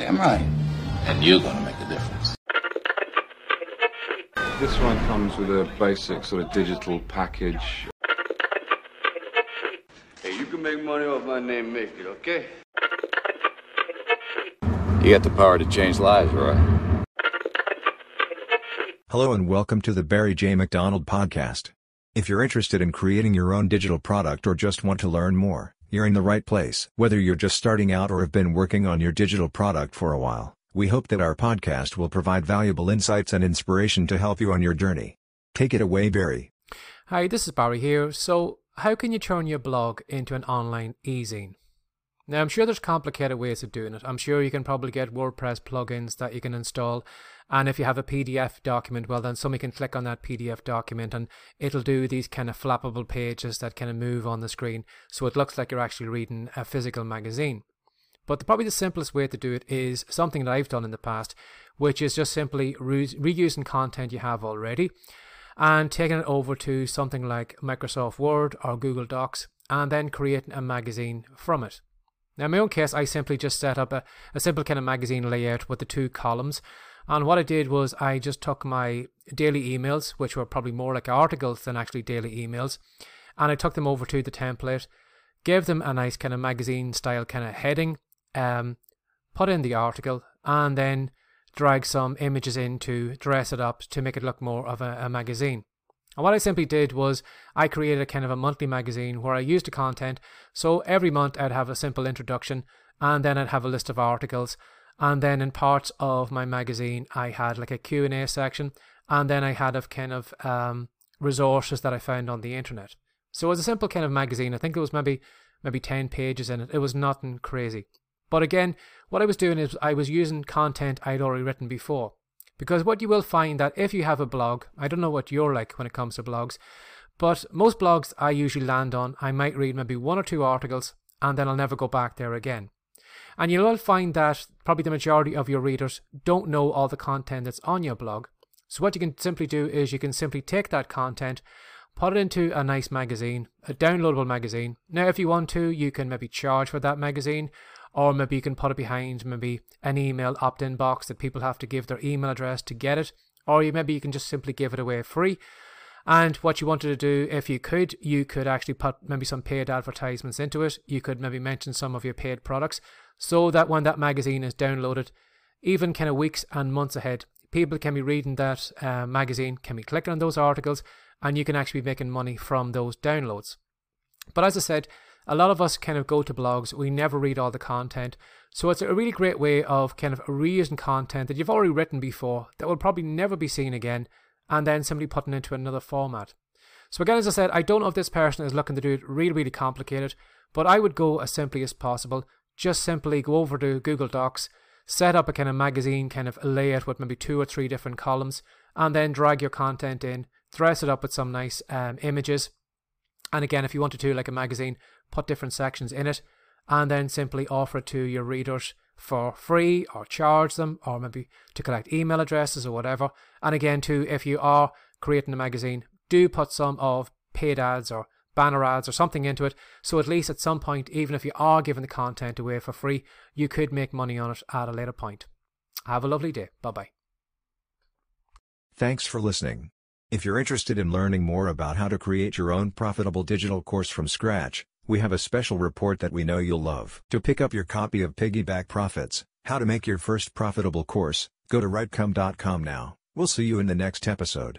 Damn right. And you're gonna make a difference. This one comes with a basic sort of digital package. Hey, you can make money off my name, make it, okay? You got the power to change lives, Roy. Hello and welcome to the Barry J. McDonald Podcast. If you're interested in creating your own digital product or just want to learn more, you're in the right place. Whether you're just starting out or have been working on your digital product for a while, we hope that our podcast will provide valuable insights and inspiration to help you on your journey. Take it away, Barry. Hi, this is Barry here. So, how can you turn your blog into an online e-zine? Now, I'm sure there's complicated ways of doing it. I'm sure you can probably get WordPress plugins that you can install. And if you have a PDF document, well, then somebody can click on that PDF document and it'll do these kind of flappable pages that kind of move on the screen. So it looks like you're actually reading a physical magazine. But the, probably the simplest way to do it is something that I've done in the past, which is just simply re- reusing content you have already and taking it over to something like Microsoft Word or Google Docs and then creating a magazine from it. Now, in my own case, I simply just set up a, a simple kind of magazine layout with the two columns. And what I did was I just took my daily emails, which were probably more like articles than actually daily emails, and I took them over to the template, gave them a nice kind of magazine style kind of heading, um, put in the article, and then drag some images in to dress it up to make it look more of a, a magazine. And what I simply did was I created a kind of a monthly magazine where I used the content. So every month I'd have a simple introduction and then I'd have a list of articles. And then in parts of my magazine, I had like a Q&A section. And then I had a kind of um, resources that I found on the internet. So it was a simple kind of magazine. I think there was maybe maybe 10 pages in it. It was nothing crazy. But again, what I was doing is I was using content I'd already written before. Because what you will find that if you have a blog, I don't know what you're like when it comes to blogs, but most blogs I usually land on, I might read maybe one or two articles and then I'll never go back there again. And you'll find that probably the majority of your readers don't know all the content that's on your blog. So what you can simply do is you can simply take that content, put it into a nice magazine, a downloadable magazine. Now, if you want to, you can maybe charge for that magazine, or maybe you can put it behind maybe an email opt-in box that people have to give their email address to get it. Or you, maybe you can just simply give it away free. And what you wanted to do if you could you could actually put maybe some paid advertisements into it. You could maybe mention some of your paid products so that when that magazine is downloaded even kind of weeks and months ahead people can be reading that uh, magazine can be clicking on those articles and you can actually be making money from those downloads. But as i said a lot of us kind of go to blogs, we never read all the content. So it's a really great way of kind of reusing content that you've already written before that will probably never be seen again and then simply putting into another format. So again, as I said, I don't know if this person is looking to do it really, really complicated, but I would go as simply as possible. Just simply go over to Google Docs, set up a kind of magazine kind of layout with maybe two or three different columns, and then drag your content in, dress it up with some nice um, images. And again, if you wanted to, like a magazine, put different sections in it, and then simply offer it to your readers for free or charge them or maybe to collect email addresses or whatever. And again, too, if you are creating a magazine, do put some of paid ads or banner ads or something into it. So at least at some point, even if you are giving the content away for free, you could make money on it at a later point. Have a lovely day. Bye bye. Thanks for listening. If you're interested in learning more about how to create your own profitable digital course from scratch, we have a special report that we know you'll love. To pick up your copy of Piggyback Profits, How to Make Your First Profitable Course, go to writecome.com now. We'll see you in the next episode.